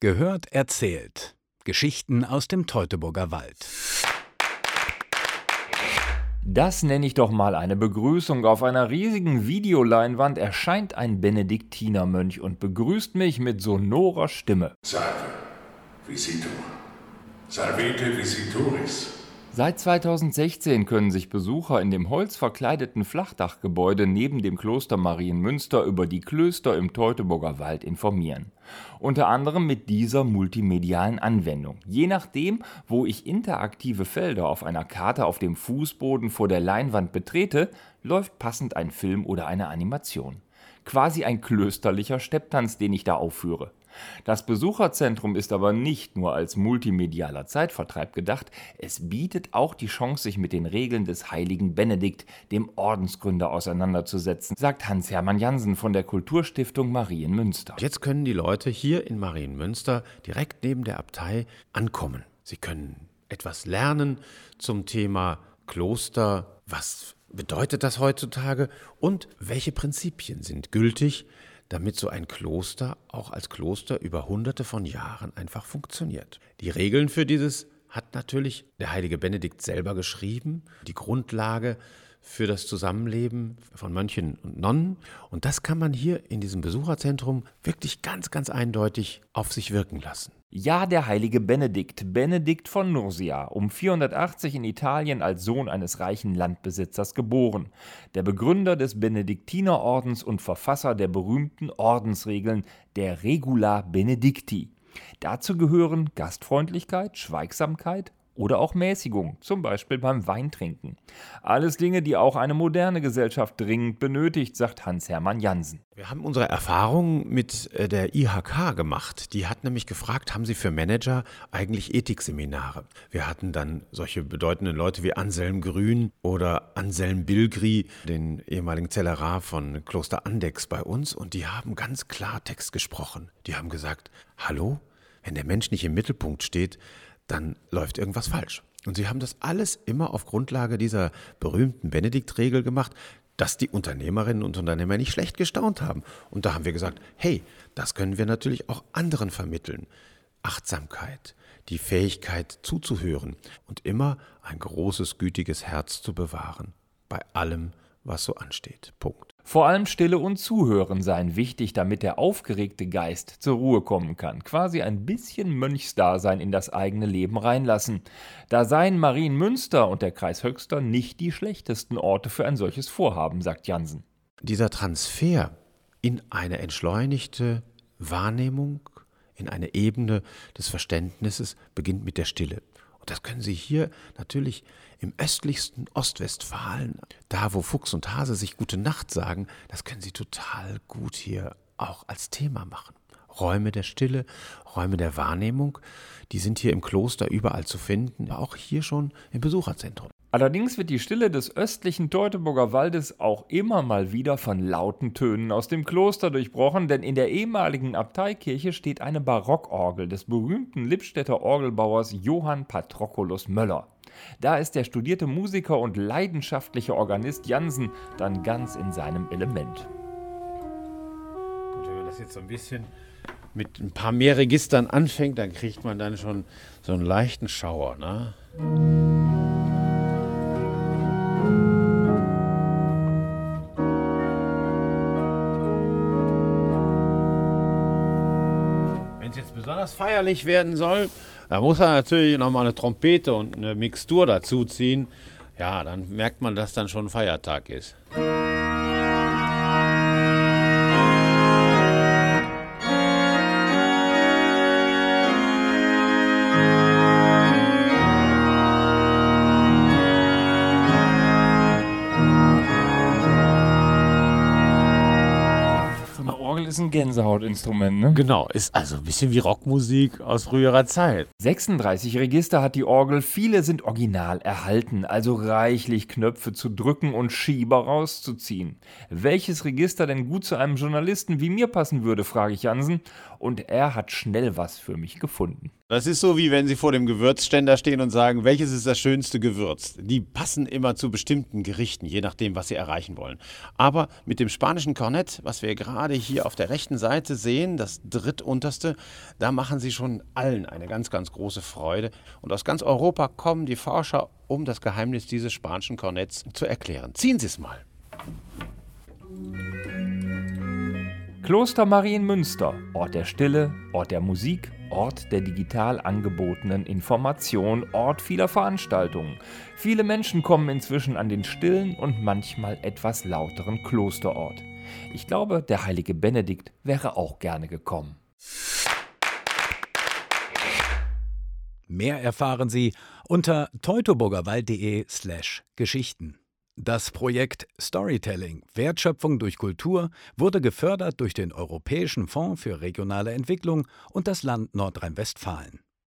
Gehört erzählt. Geschichten aus dem Teutoburger Wald. Das nenne ich doch mal eine Begrüßung. Auf einer riesigen Videoleinwand erscheint ein Benediktinermönch und begrüßt mich mit sonorer Stimme. Salve, visitor. Salvete visitoris. Seit 2016 können sich Besucher in dem holzverkleideten Flachdachgebäude neben dem Kloster Marienmünster über die Klöster im Teutoburger Wald informieren. Unter anderem mit dieser multimedialen Anwendung. Je nachdem, wo ich interaktive Felder auf einer Karte auf dem Fußboden vor der Leinwand betrete, läuft passend ein Film oder eine Animation. Quasi ein klösterlicher Stepptanz, den ich da aufführe. Das Besucherzentrum ist aber nicht nur als multimedialer Zeitvertreib gedacht, es bietet auch die Chance, sich mit den Regeln des heiligen Benedikt, dem Ordensgründer, auseinanderzusetzen, sagt Hans-Hermann Jansen von der Kulturstiftung Marienmünster. Jetzt können die Leute hier in Marienmünster direkt neben der Abtei ankommen. Sie können etwas lernen zum Thema Kloster, was bedeutet das heutzutage und welche Prinzipien sind gültig, damit so ein Kloster auch als Kloster über hunderte von Jahren einfach funktioniert. Die Regeln für dieses hat natürlich der heilige Benedikt selber geschrieben, die Grundlage für das Zusammenleben von Mönchen und Nonnen. Und das kann man hier in diesem Besucherzentrum wirklich ganz, ganz eindeutig auf sich wirken lassen. Ja, der heilige Benedikt, Benedikt von Nursia, um 480 in Italien als Sohn eines reichen Landbesitzers geboren, der Begründer des Benediktinerordens und Verfasser der berühmten Ordensregeln der Regula Benedicti. Dazu gehören Gastfreundlichkeit, Schweigsamkeit, oder auch Mäßigung, zum Beispiel beim Weintrinken. Alles Dinge, die auch eine moderne Gesellschaft dringend benötigt, sagt Hans-Hermann Jansen. Wir haben unsere Erfahrung mit äh, der IHK gemacht. Die hat nämlich gefragt, haben Sie für Manager eigentlich Ethikseminare? Wir hatten dann solche bedeutenden Leute wie Anselm Grün oder Anselm Bilgri, den ehemaligen Zellerar von Kloster Andex bei uns und die haben ganz klar Text gesprochen. Die haben gesagt, hallo, wenn der Mensch nicht im Mittelpunkt steht, dann läuft irgendwas falsch. Und sie haben das alles immer auf Grundlage dieser berühmten Benedikt-Regel gemacht, dass die Unternehmerinnen und Unternehmer nicht schlecht gestaunt haben. Und da haben wir gesagt, hey, das können wir natürlich auch anderen vermitteln. Achtsamkeit, die Fähigkeit zuzuhören und immer ein großes, gütiges Herz zu bewahren. Bei allem, was so ansteht. Punkt. Vor allem Stille und Zuhören seien wichtig, damit der aufgeregte Geist zur Ruhe kommen kann. Quasi ein bisschen Mönchsdasein in das eigene Leben reinlassen. Da seien Marienmünster und der Kreis Höxter nicht die schlechtesten Orte für ein solches Vorhaben, sagt Jansen. Dieser Transfer in eine entschleunigte Wahrnehmung, in eine Ebene des Verständnisses beginnt mit der Stille. Das können Sie hier natürlich im östlichsten Ostwestfalen, da wo Fuchs und Hase sich gute Nacht sagen, das können Sie total gut hier auch als Thema machen. Räume der Stille, Räume der Wahrnehmung, die sind hier im Kloster überall zu finden, auch hier schon im Besucherzentrum. Allerdings wird die Stille des östlichen Teutoburger Waldes auch immer mal wieder von lauten Tönen aus dem Kloster durchbrochen, denn in der ehemaligen Abteikirche steht eine Barockorgel des berühmten Lippstädter Orgelbauers Johann Patroklos Möller. Da ist der studierte Musiker und leidenschaftliche Organist Jansen dann ganz in seinem Element. Gut, wenn man das jetzt so ein bisschen mit ein paar mehr Registern anfängt, dann kriegt man dann schon so einen leichten Schauer. Ne? Wenn es jetzt besonders feierlich werden soll, da muss er natürlich nochmal eine Trompete und eine Mixtur dazu ziehen. Ja, dann merkt man, dass dann schon Feiertag ist. Ist ein Gänsehautinstrument, ne? Genau, ist also ein bisschen wie Rockmusik aus früherer Zeit. 36 Register hat die Orgel, viele sind original erhalten, also reichlich Knöpfe zu drücken und Schieber rauszuziehen. Welches Register denn gut zu einem Journalisten wie mir passen würde, frage ich Jansen, und er hat schnell was für mich gefunden. Das ist so, wie wenn Sie vor dem Gewürzständer stehen und sagen, welches ist das schönste Gewürz? Die passen immer zu bestimmten Gerichten, je nachdem, was Sie erreichen wollen. Aber mit dem spanischen Kornett, was wir gerade hier auf der rechten Seite sehen, das drittunterste, da machen Sie schon allen eine ganz, ganz große Freude. Und aus ganz Europa kommen die Forscher, um das Geheimnis dieses spanischen Kornetts zu erklären. Ziehen Sie es mal. Kloster Marienmünster, Ort der Stille, Ort der Musik, Ort der digital angebotenen Information, Ort vieler Veranstaltungen. Viele Menschen kommen inzwischen an den stillen und manchmal etwas lauteren Klosterort. Ich glaube, der heilige Benedikt wäre auch gerne gekommen. Mehr erfahren Sie unter teutoburgerwald.de slash Geschichten. Das Projekt Storytelling Wertschöpfung durch Kultur wurde gefördert durch den Europäischen Fonds für regionale Entwicklung und das Land Nordrhein-Westfalen.